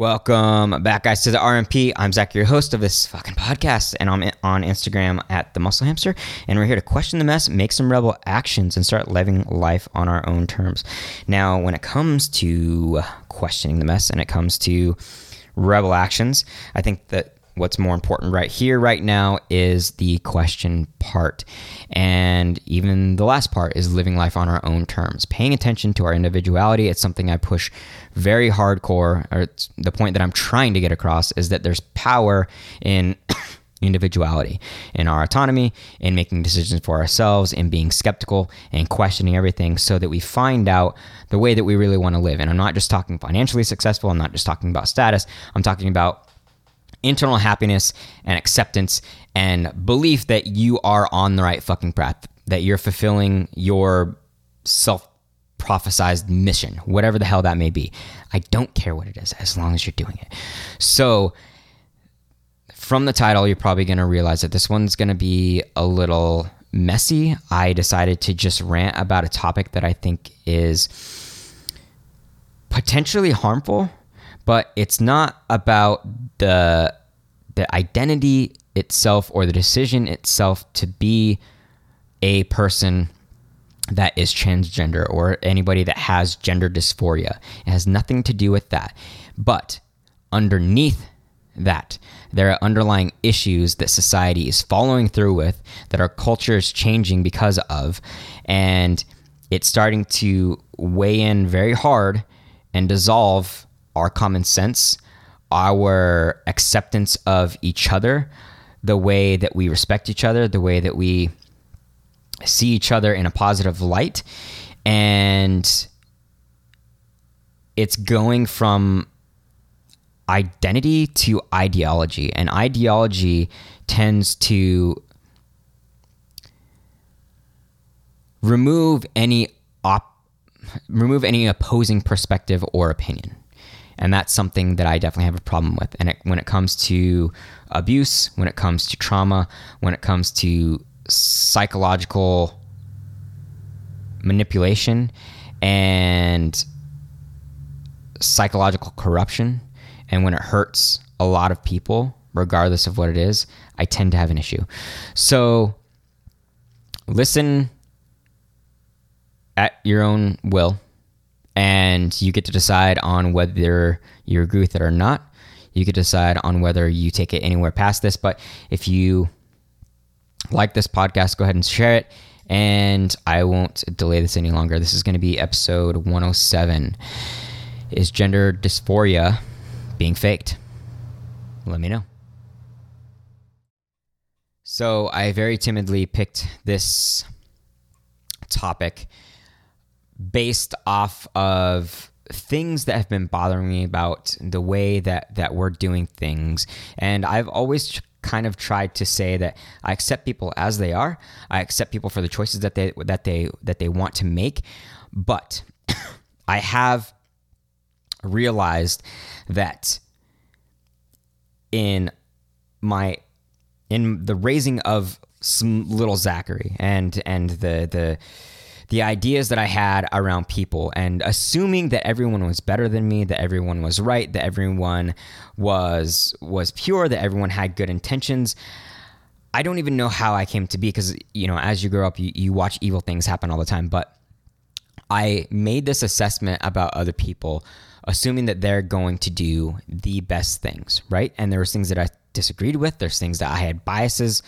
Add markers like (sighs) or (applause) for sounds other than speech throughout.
Welcome back, guys, to the RMP. I'm Zach, your host of this fucking podcast, and I'm on Instagram at the Muscle Hamster. And we're here to question the mess, make some rebel actions, and start living life on our own terms. Now, when it comes to questioning the mess and it comes to rebel actions, I think that what's more important right here, right now, is the question part. And even the last part is living life on our own terms, paying attention to our individuality. It's something I push very hardcore, or the point that I'm trying to get across is that there's power in. (coughs) individuality, in our autonomy, in making decisions for ourselves, in being skeptical and questioning everything so that we find out the way that we really want to live. And I'm not just talking financially successful, I'm not just talking about status, I'm talking about internal happiness and acceptance and belief that you are on the right fucking path, that you're fulfilling your self prophesized mission, whatever the hell that may be. I don't care what it is as long as you're doing it. So, from the title, you're probably going to realize that this one's going to be a little messy. I decided to just rant about a topic that I think is potentially harmful but it's not about the the identity itself or the decision itself to be a person that is transgender or anybody that has gender dysphoria. It has nothing to do with that. But underneath that, there are underlying issues that society is following through with, that our culture is changing because of, and it's starting to weigh in very hard and dissolve our common sense, our acceptance of each other, the way that we respect each other, the way that we see each other in a positive light. And it's going from identity to ideology. And ideology tends to remove any op- remove any opposing perspective or opinion and that's something that I definitely have a problem with. And it, when it comes to abuse, when it comes to trauma, when it comes to psychological manipulation and psychological corruption, and when it hurts a lot of people, regardless of what it is, I tend to have an issue. So listen at your own will and you get to decide on whether you agree with it or not. You to decide on whether you take it anywhere past this. But if you like this podcast, go ahead and share it. And I won't delay this any longer. This is going to be episode 107. Is gender dysphoria being faked? Let me know. So I very timidly picked this topic based off of things that have been bothering me about the way that that we're doing things. And i've always kind of tried to say that i accept people as they are. I accept people for the choices that they that they that they want to make. But (coughs) i have realized that in my in the raising of some little zachary and and the the the ideas that I had around people and assuming that everyone was better than me, that everyone was right, that everyone was was pure, that everyone had good intentions. I don't even know how I came to be because you know, as you grow up, you, you watch evil things happen all the time. But I made this assessment about other people, assuming that they're going to do the best things, right? And there was things that I disagreed with. There's things that I had biases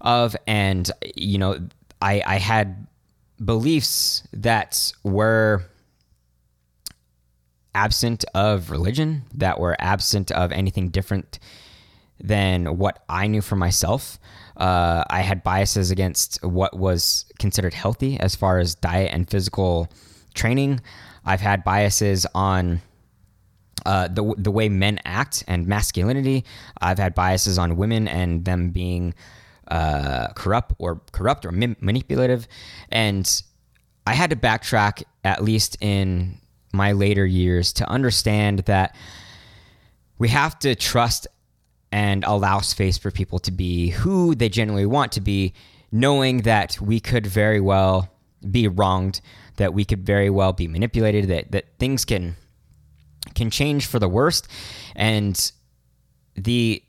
of, and you know, I I had beliefs that were absent of religion, that were absent of anything different than what I knew for myself. Uh, I had biases against what was considered healthy as far as diet and physical training. I've had biases on uh, the the way men act and masculinity. I've had biases on women and them being uh, corrupt or corrupt or manipulative, and I had to backtrack at least in my later years to understand that we have to trust and allow space for people to be who they genuinely want to be, knowing that we could very well be wronged, that we could very well be manipulated, that, that things can can change for the worst. And the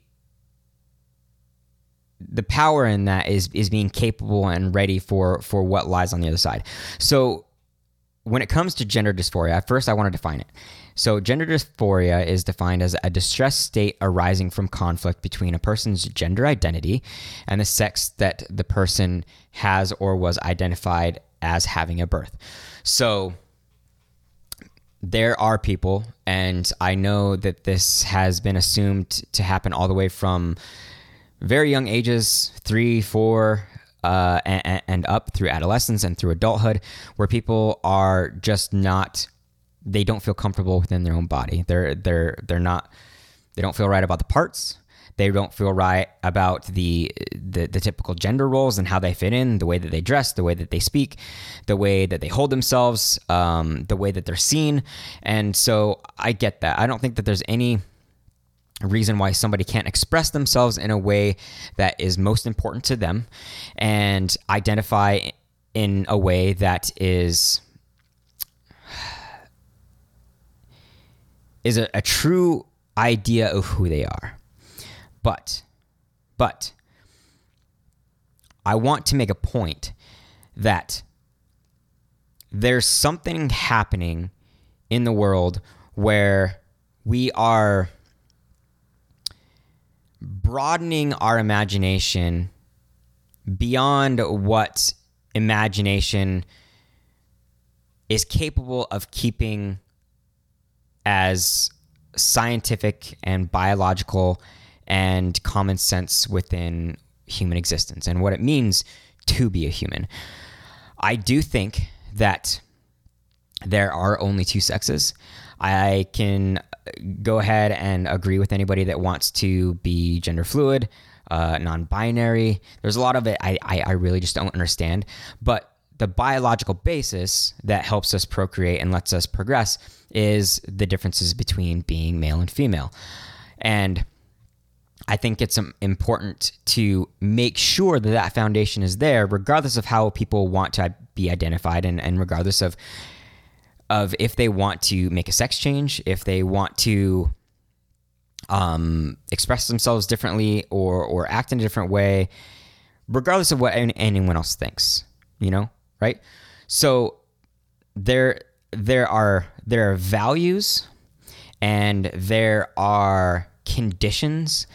the power in that is is being capable and ready for for what lies on the other side. So when it comes to gender dysphoria, first I want to define it. So, gender dysphoria is defined as a distressed state arising from conflict between a person's gender identity and the sex that the person has or was identified as having at birth. So, there are people, and I know that this has been assumed to happen all the way from very young ages three, four, uh, and, and up through adolescence and through adulthood, where people are just not they don't feel comfortable within their own body. They're they're they're not they don't feel right about the parts. They don't feel right about the, the the typical gender roles and how they fit in, the way that they dress, the way that they speak, the way that they hold themselves, um, the way that they're seen. And so I get that. I don't think that there's any reason why somebody can't express themselves in a way that is most important to them and identify in a way that is is a, a true idea of who they are. But, but, I want to make a point that there's something happening in the world where we are broadening our imagination beyond what imagination is capable of keeping as scientific and biological and common sense within human existence and what it means to be a human. I do think that there are only two sexes. I can go ahead and agree with anybody that wants to be gender fluid, uh, non binary. There's a lot of it I, I, I really just don't understand. But the biological basis that helps us procreate and lets us progress is the differences between being male and female. And I think it's important to make sure that that foundation is there, regardless of how people want to be identified, and, and regardless of of if they want to make a sex change, if they want to um, express themselves differently or or act in a different way, regardless of what anyone else thinks, you know, right? So there there are there are values and there are conditions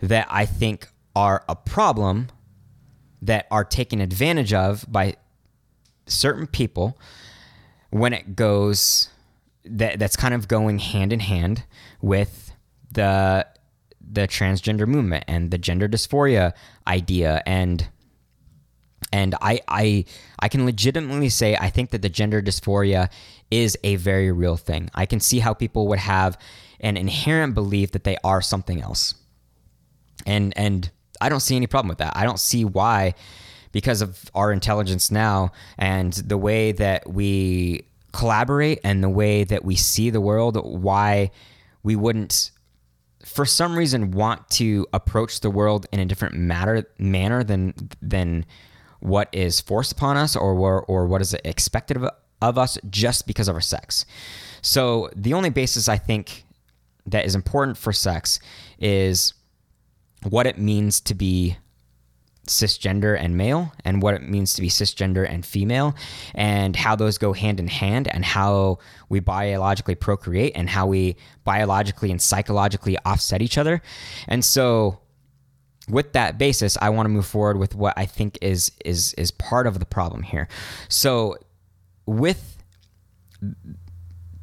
that I think are a problem that are taken advantage of by certain people when it goes that that's kind of going hand in hand with the the transgender movement and the gender dysphoria idea and and I, I, I can legitimately say I think that the gender dysphoria is a very real thing. I can see how people would have an inherent belief that they are something else. And and I don't see any problem with that. I don't see why because of our intelligence now and the way that we collaborate and the way that we see the world why we wouldn't for some reason want to approach the world in a different matter manner than than what is forced upon us or, or, what is expected of, of us just because of our sex. So the only basis I think that is important for sex is what it means to be cisgender and male and what it means to be cisgender and female and how those go hand in hand and how we biologically procreate and how we biologically and psychologically offset each other. And so with that basis, I want to move forward with what I think is is is part of the problem here. So, with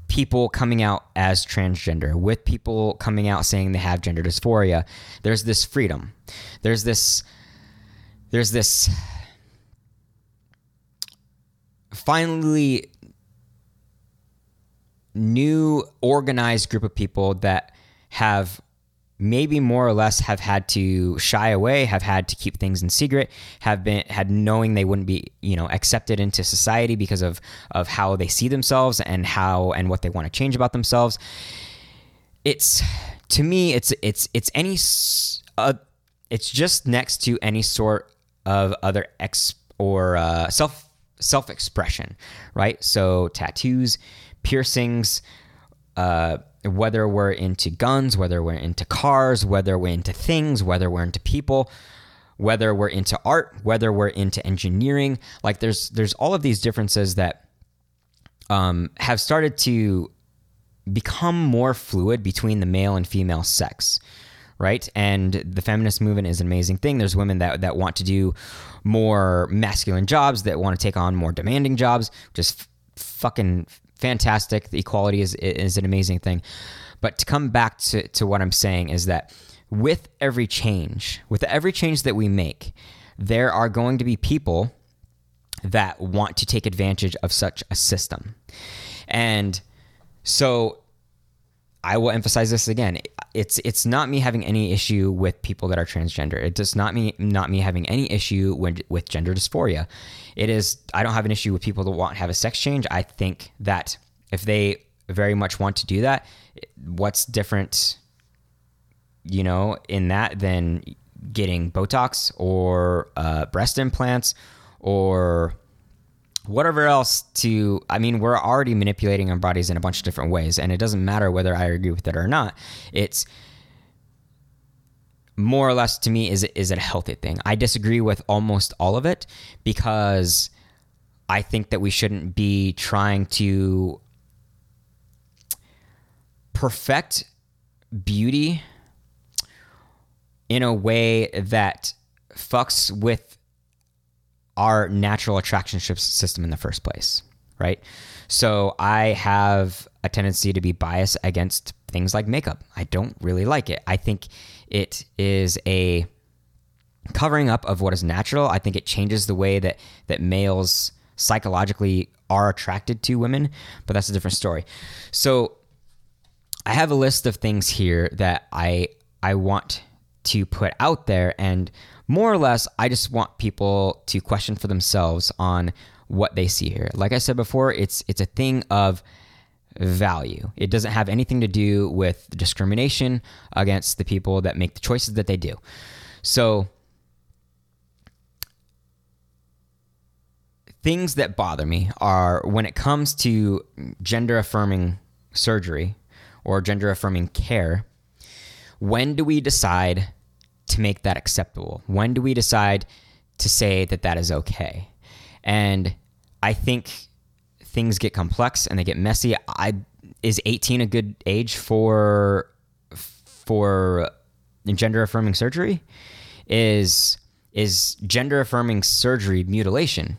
people coming out as transgender, with people coming out saying they have gender dysphoria, there's this freedom. There's this there's this finally new organized group of people that have maybe more or less have had to shy away, have had to keep things in secret, have been had knowing they wouldn't be, you know, accepted into society because of of how they see themselves and how and what they want to change about themselves. It's to me it's it's it's any uh, it's just next to any sort of other ex or uh, self self expression, right? So tattoos, piercings, uh, whether we're into guns, whether we're into cars, whether we're into things, whether we're into people, whether we're into art, whether we're into engineering. Like there's there's all of these differences that um, have started to become more fluid between the male and female sex right? And the feminist movement is an amazing thing. There's women that, that want to do more masculine jobs, that want to take on more demanding jobs, just fucking fantastic. The equality is, is an amazing thing. But to come back to, to what I'm saying is that with every change, with every change that we make, there are going to be people that want to take advantage of such a system. And so I will emphasize this again. It's it's not me having any issue with people that are transgender. It does not me not me having any issue with, with gender dysphoria. It is I don't have an issue with people that want to have a sex change. I think that if they very much want to do that, what's different you know, in that than getting Botox or uh, breast implants or whatever else to i mean we're already manipulating our bodies in a bunch of different ways and it doesn't matter whether i agree with it or not. It's more or less to me is is it a healthy thing? I disagree with almost all of it because i think that we shouldn't be trying to perfect beauty in a way that fucks with our natural attraction system in the first place, right? So I have a tendency to be biased against things like makeup. I don't really like it. I think it is a covering up of what is natural. I think it changes the way that that males psychologically are attracted to women, but that's a different story. So I have a list of things here that I I want to put out there. And more or less, I just want people to question for themselves on what they see here. Like I said before, it's it's a thing of value. It doesn't have anything to do with discrimination against the people that make the choices that they do. So things that bother me are when it comes to gender affirming surgery or gender affirming care when do we decide to make that acceptable? When do we decide to say that that is okay? And I think things get complex and they get messy. I is 18 a good age for for gender affirming surgery? Is is gender affirming surgery mutilation?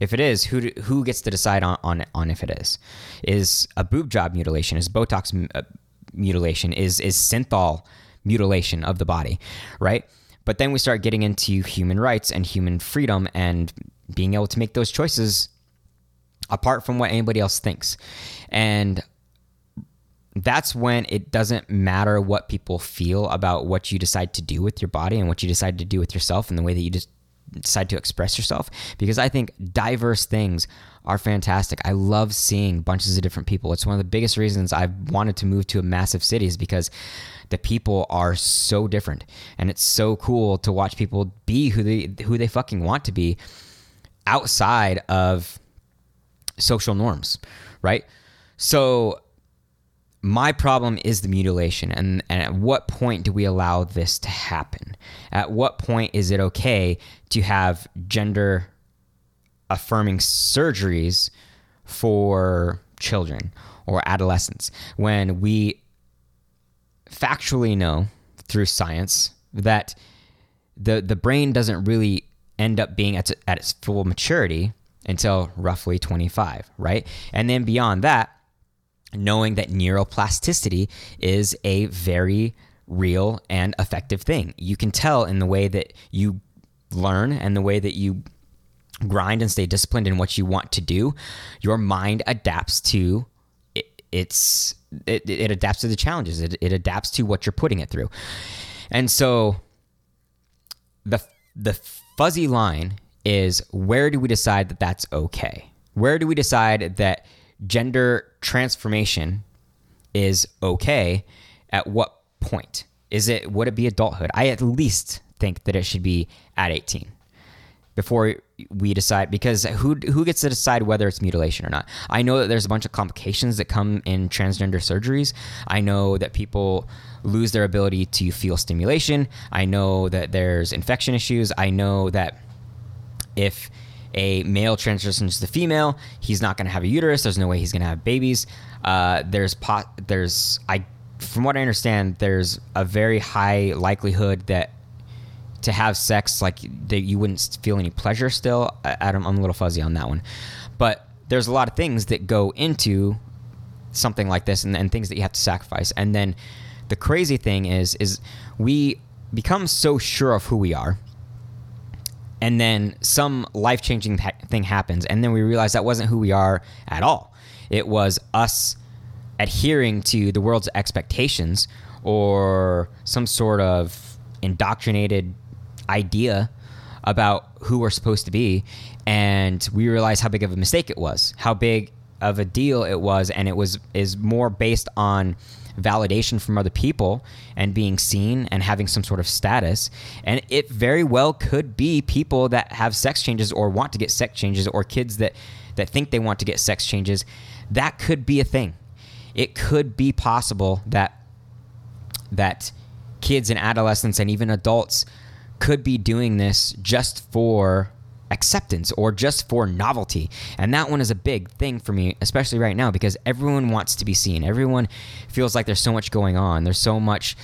If it is, who who gets to decide on, on on if it is? Is a boob job mutilation? Is Botox uh, mutilation is is synthol mutilation of the body, right? But then we start getting into human rights and human freedom and being able to make those choices apart from what anybody else thinks. And that's when it doesn't matter what people feel about what you decide to do with your body and what you decide to do with yourself and the way that you just decide to express yourself because I think diverse things are fantastic. I love seeing bunches of different people. It's one of the biggest reasons I've wanted to move to a massive city is because the people are so different. And it's so cool to watch people be who they who they fucking want to be outside of social norms, right? So my problem is the mutilation. And, and at what point do we allow this to happen? At what point is it okay to have gender affirming surgeries for children or adolescents when we factually know through science that the the brain doesn't really end up being at, at its full maturity until roughly 25 right and then beyond that knowing that neuroplasticity is a very real and effective thing. You can tell in the way that you learn and the way that you grind and stay disciplined in what you want to do, your mind adapts to it's it, it adapts to the challenges. It, it adapts to what you're putting it through. And so the the fuzzy line is where do we decide that that's okay? Where do we decide that gender transformation is okay, at what point? Is it would it be adulthood? I at least think that it should be at 18. Before we decide because who who gets to decide whether it's mutilation or not? I know that there's a bunch of complications that come in transgender surgeries. I know that people lose their ability to feel stimulation. I know that there's infection issues. I know that if a male transitions to female he's not going to have a uterus. There's no way he's going to have babies. Uh, there's pot there's i from what i understand there's a very high likelihood that to have sex like that you wouldn't feel any pleasure still Adam I'm a little fuzzy on that one. But there's a lot of things that go into something like this and, and things that you have to sacrifice. And then the crazy thing is is we become so sure of who we are and then some life-changing thing happens and then we realize that wasn't who we are at all. It was us adhering to the world's expectations or some sort of indoctrinated idea about who we're supposed to be and we realized how big of a mistake it was how big of a deal it was and it was is more based on validation from other people and being seen and having some sort of status. And it very well could be people that have sex changes or want to get sex changes or kids that that think they want to get sex changes. That could be a thing. It could be possible that that kids and adolescents and even adults could be doing this just for acceptance or just for novelty. And that one is a big thing for me, especially right now, because everyone wants to be seen. Everyone feels like there's so much going on. There's so much,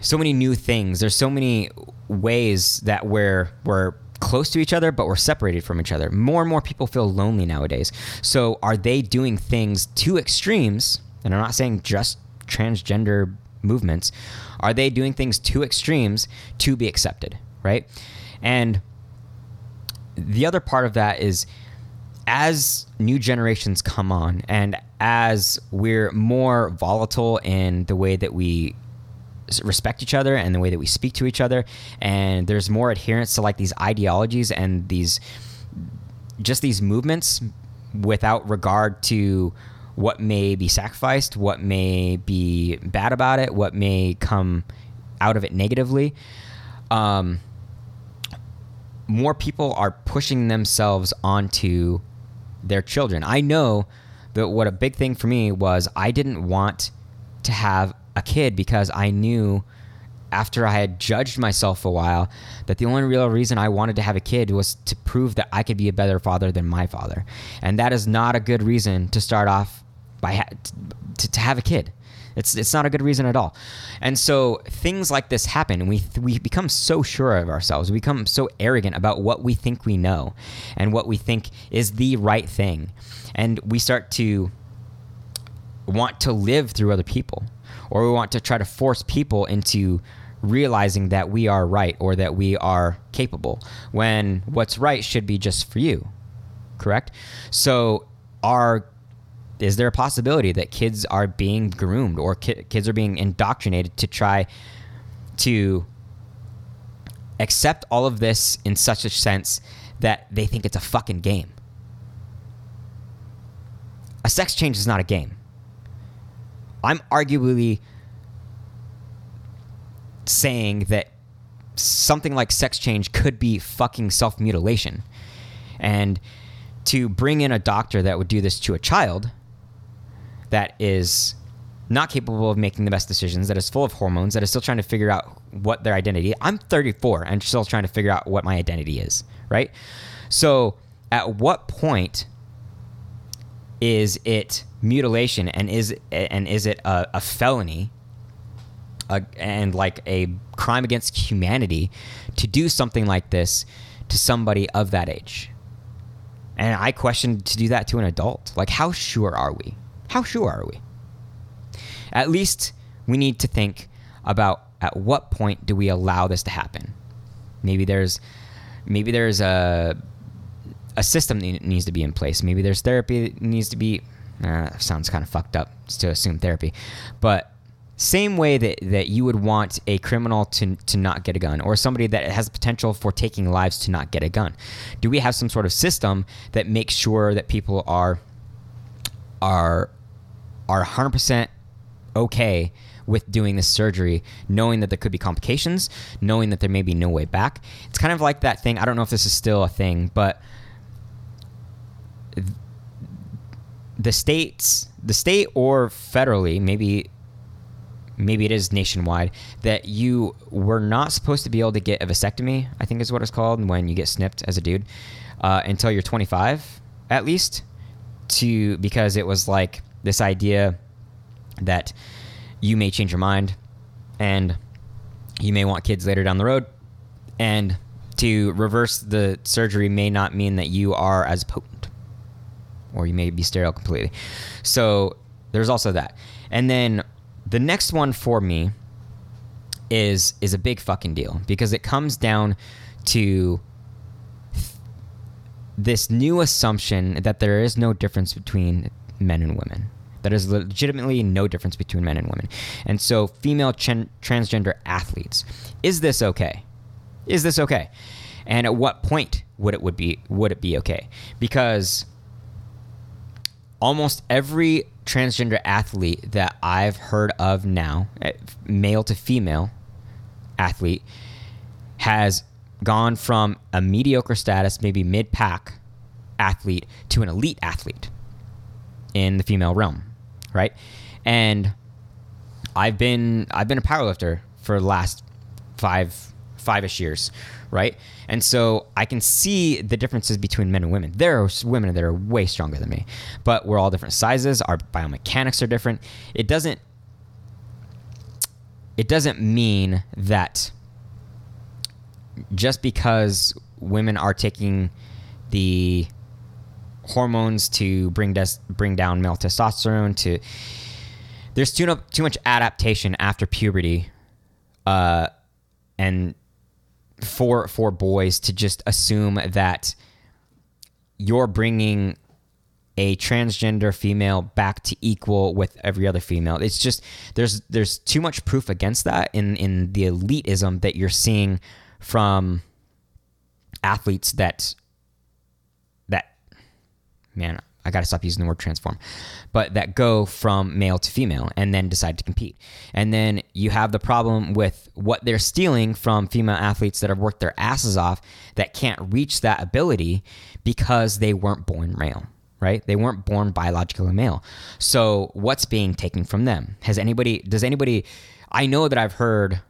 so many new things. There's so many ways that we're, we're, close to each other, but we're separated from each other. More and more people feel lonely nowadays. So, are they doing things to extremes? And I'm not saying just transgender movements, are they doing things to extremes to be accepted, right? And the other part of that is as new generations come on and as we're more volatile in the way that we respect each other and the way that we speak to each other and there's more adherence to like these ideologies and these just these movements without regard to what may be sacrificed, what may be bad about it, what may come out of it negatively. Um, more people are pushing themselves onto their children. I know that what a big thing for me was I didn't want to have a kid because I knew after I had judged myself a while that the only real reason I wanted to have a kid was to prove that I could be a better father than my father. And that is not a good reason to start off by ha- to, to have a kid. It's it's not a good reason at all. And so things like this happen and we we become so sure of ourselves. We become so arrogant about what we think we know and what we think is the right thing. And we start to want to live through other people or we want to try to force people into realizing that we are right or that we are capable when what's right should be just for you. Correct? So our is there a possibility that kids are being groomed or ki- kids are being indoctrinated to try to accept all of this in such a sense that they think it's a fucking game? A sex change is not a game. I'm arguably saying that something like sex change could be fucking self mutilation. And to bring in a doctor that would do this to a child that is not capable of making the best decisions, that is full of hormones, that is still trying to figure out what their identity. I'm 34 and still trying to figure out what my identity is, right? So, at what point is it mutilation and is and is it a, a felony a, and like a crime against humanity to do something like this to somebody of that age? And I question to do that to an adult. Like, how sure are we? How sure are we? At least we need to think about at what point do we allow this to happen. Maybe there's maybe there's a a system that needs to be in place. Maybe there's therapy that needs to be. Uh, sounds kind of fucked up to assume therapy, but same way that, that you would want a criminal to, to not get a gun or somebody that has potential for taking lives to not get a gun do we have some sort of system that makes sure that people are are are 100% okay with doing this surgery, knowing that there could be complications, knowing that there may be no way back. It's kind of like that thing. I don't know if this is still a thing, but the states, the state or federally, maybe maybe it is nationwide that you were not supposed to be able to get a vasectomy. I think is what it's called when you get snipped as a dude uh, until you're 25 at least, to because it was like this idea that you may change your mind and you may want kids later down the road and to reverse the surgery may not mean that you are as potent or you may be sterile completely. So there's also that. And then the next one for me is is a big fucking deal because it comes down to this new assumption that there is no difference between men and women. That is legitimately no difference between men and women. And so, female ch- transgender athletes, is this okay? Is this okay? And at what point would it would be would it be okay? Because almost every transgender athlete that I've heard of now, eh, male to female athlete, has gone from a mediocre status, maybe mid pack athlete, to an elite athlete in the female realm, right? And I've been I've been a powerlifter for the last five five-ish years, right? And so I can see the differences between men and women. There are women that are way stronger than me, but we're all different sizes. Our biomechanics are different. It doesn't it doesn't mean that just because women are taking the hormones to bring des- bring down male testosterone to there's too, too much adaptation after puberty uh, and for for boys to just assume that you're bringing a transgender female back to equal with every other female. It's just there's there's too much proof against that in in the elitism that you're seeing from athletes that man I got to stop using the word transform, but that go from male to female and then decide to compete. And then you have the problem with what they're stealing from female athletes that have worked their asses off that can't reach that ability because they weren't born male, right? They weren't born biologically male. So what's being taken from them? Has anybody, does anybody, I know that I've heard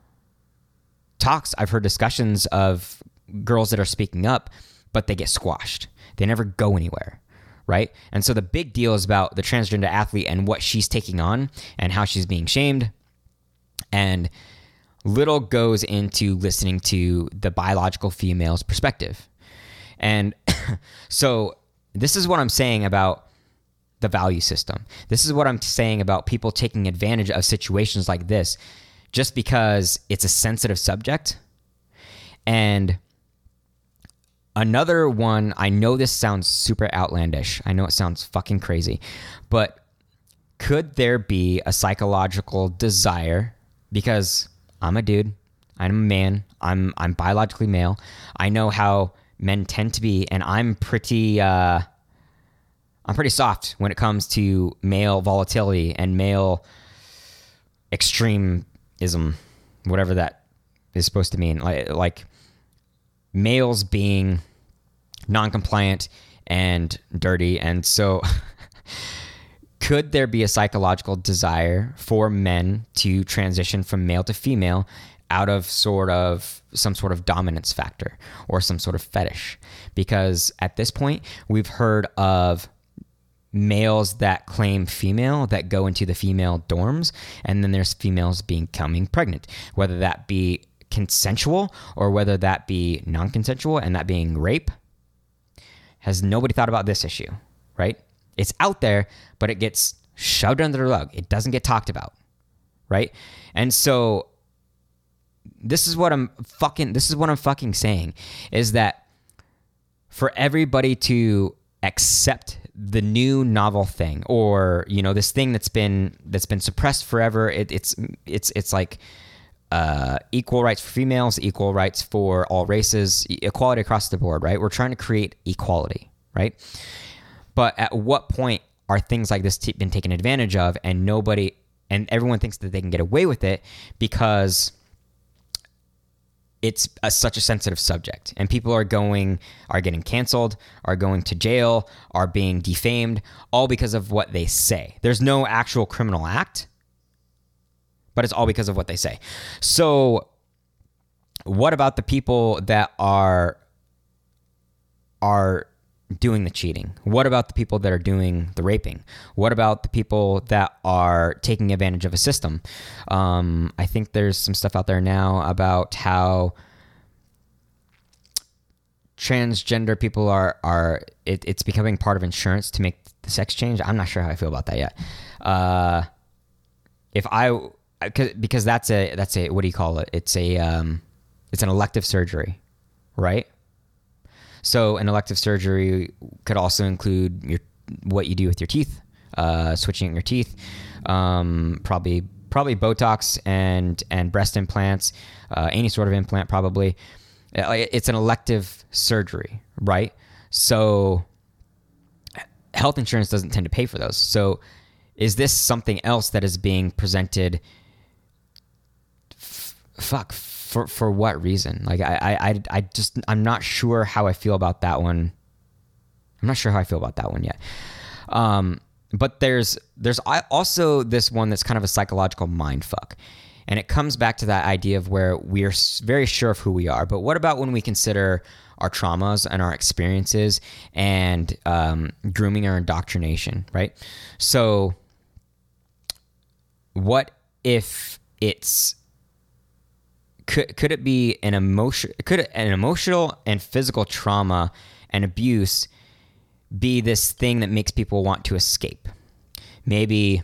talks, I've heard discussions of girls that are speaking up, but they get squashed. They never go anywhere right? And so the big deal is about the transgender athlete and what she's taking on and how she's being shamed. And little goes into listening to the biological female's perspective. And (coughs) so this is what I'm saying about the value system. This is what I'm saying about people taking advantage of situations like this just because it's a sensitive subject. And Another one, I know this sounds super outlandish. I know it sounds fucking crazy, but could there be a psychological desire because I'm a dude, I'm a man, I'm I'm biologically male. I know how men tend to be and I'm pretty uh I'm pretty soft when it comes to male volatility and male extremism, whatever that is supposed to mean. Like like males being non-compliant and dirty. And so (laughs) could there be a psychological desire for men to transition from male to female out of sort of some sort of dominance factor or some sort of fetish? Because at this point we've heard of males that claim female that go into the female dorms and then there's females becoming pregnant whether that be consensual or whether that be non consensual and that being rape. Has nobody thought about this issue, right? It's out there, but it gets shoved under the rug. It doesn't get talked about, right? And so this is what I'm fucking this is what I'm fucking saying is that for everybody to accept the new novel thing or you know this thing that's been that's been suppressed forever it, it's it's it's like uh, equal rights for females, equal rights for all races, equality across the board, right? We're trying to create equality, right? But at what point are things like this t- been taken advantage of and nobody and everyone thinks that they can get away with it because it's a, such a sensitive subject and people are going are getting canceled are going to jail are being defamed all because of what they say there's no actual criminal act but it's all because of what they say so what about the people that are are doing the cheating? What about the people that are doing the raping? What about the people that are taking advantage of a system? Um, I think there's some stuff out there now about how transgender people are are it, it's becoming part of insurance to make the sex change. I'm not sure how I feel about that yet. Uh, if I because that's a that's a what do you call it? It's a um, it's an elective surgery, right? So an elective surgery could also include your what you do with your teeth, uh, switching your teeth, um, probably probably Botox and and breast implants, uh, any sort of implant probably. Uh, it's an elective surgery, right? So health insurance doesn't tend to pay for those. So is this something else that is being presented? Fuck for for what reason? Like I, I I just I'm not sure how I feel about that one. I'm not sure how I feel about that one yet. Um, but there's there's I also this one that's kind of a psychological mind fuck. And it comes back to that idea of where we're very sure of who we are. But what about when we consider our traumas and our experiences and um, grooming or indoctrination, right? So, what if it's could could it be an emotion could an emotional and physical trauma and abuse be this thing that makes people want to escape maybe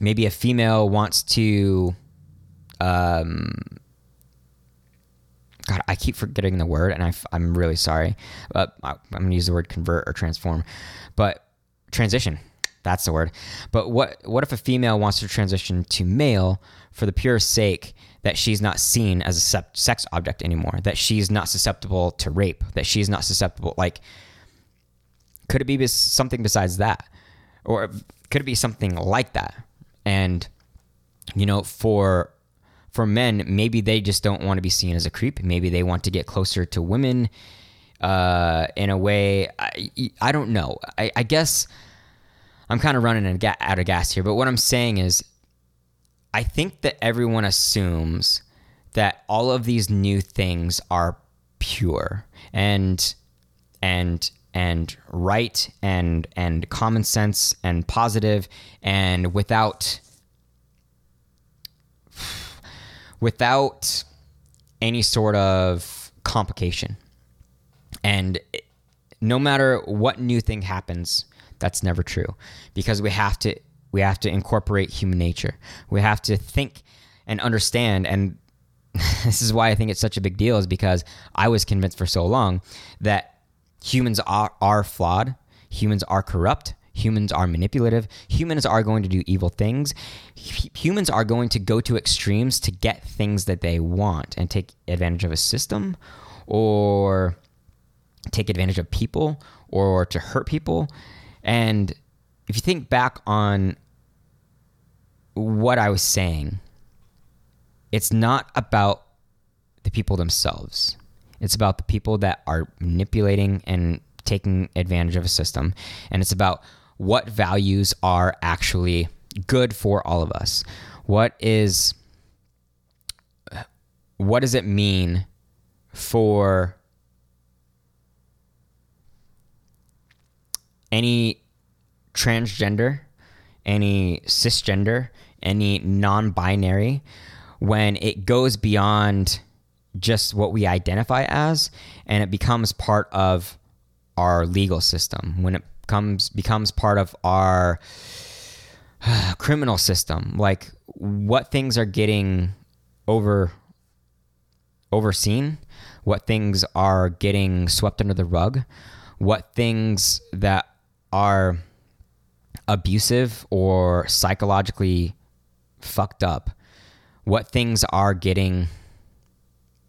maybe a female wants to um God, I keep forgetting the word, and I, am really sorry. I'm going to use the word convert or transform. But transition, that's the word. But what what if a female wants to transition to male for the pure sake that she's not seen as a sex object anymore, that she's not susceptible to rape, that she's not susceptible. Like, could it be something besides that? Or could it be something like that? And, you know, for for men, maybe they just don't want to be seen as a creep. Maybe they want to get closer to women uh, in a way. I, I don't know. I, I guess I'm kind of running out of gas here, but what I'm saying is I think that everyone assumes that all of these new things are pure and and and right and and common sense and positive and without without any sort of complication. And no matter what new thing happens, that's never true because we have to we have to incorporate human nature. We have to think and understand. And (laughs) this is why I think it's such a big deal, is because I was convinced for so long that humans are, are flawed, humans are corrupt, humans are manipulative, humans are going to do evil things, humans are going to go to extremes to get things that they want and take advantage of a system or take advantage of people or to hurt people. And if you think back on what I was saying, it's not about the people themselves. It's about the people that are manipulating and taking advantage of a system. And it's about what values are actually good for all of us. What is what does it mean for any transgender, any cisgender, any non binary when it goes beyond just what we identify as and it becomes part of our legal system. When it comes becomes part of our (sighs) criminal system. Like what things are getting over overseen what things are getting swept under the rug what things that are abusive or psychologically fucked up, what things are getting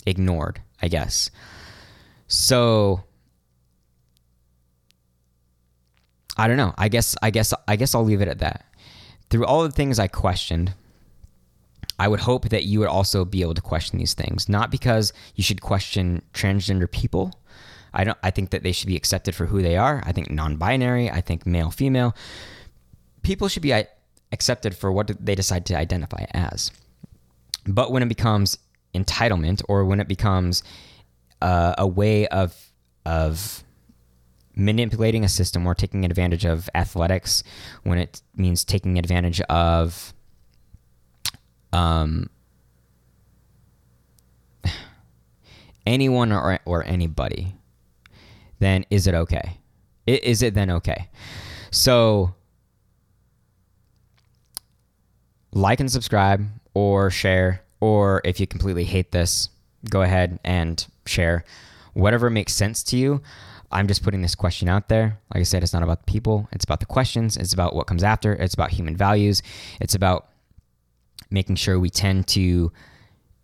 ignored, I guess. So I don't know. I guess I guess I guess I'll leave it at that. through all the things I questioned, I would hope that you would also be able to question these things. Not because you should question transgender people. I don't I think that they should be accepted for who they are. I think non-binary, I think male female. People should be accepted for what they decide to identify as. But when it becomes entitlement or when it becomes uh, a way of of manipulating a system or taking advantage of athletics, when it means taking advantage of um, (sighs) anyone or, or anybody, then is it okay? Is it then okay? So, like and subscribe or share, or if you completely hate this, go ahead and share whatever makes sense to you. I'm just putting this question out there. Like I said, it's not about the people, it's about the questions, it's about what comes after, it's about human values, it's about making sure we tend to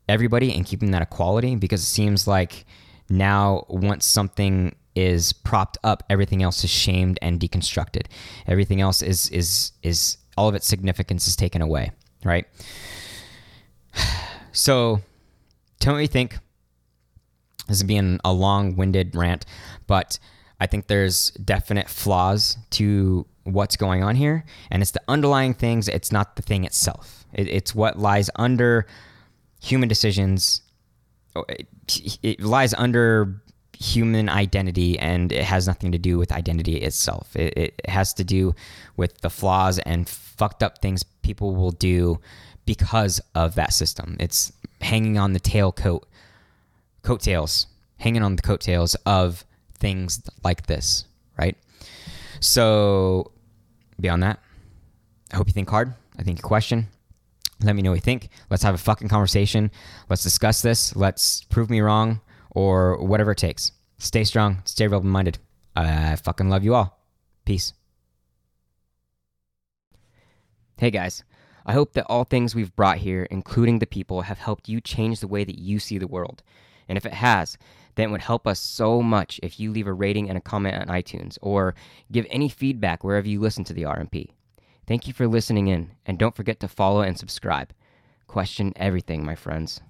everybody and keeping that equality because it seems like now once something is propped up, everything else is shamed and deconstructed. Everything else is is is all of its significance is taken away, right? (sighs) So tell me what you think. This is being a long-winded rant, but I think there's definite flaws to what's going on here, and it's the underlying things. It's not the thing itself. It, it's what lies under human decisions. It, it lies under human identity, and it has nothing to do with identity itself. It, it has to do with the flaws and fucked up things people will do because of that system. It's hanging on the tailcoat, coattails, hanging on the coattails of things like this, right? So, beyond that, I hope you think hard. I think you question. Let me know what you think. Let's have a fucking conversation. Let's discuss this. Let's prove me wrong or whatever it takes. Stay strong. Stay rebel minded. I fucking love you all. Peace. Hey guys. I hope that all things we've brought here, including the people, have helped you change the way that you see the world. And if it has, then it would help us so much if you leave a rating and a comment on iTunes or give any feedback wherever you listen to the RMP. Thank you for listening in, and don't forget to follow and subscribe. Question everything, my friends.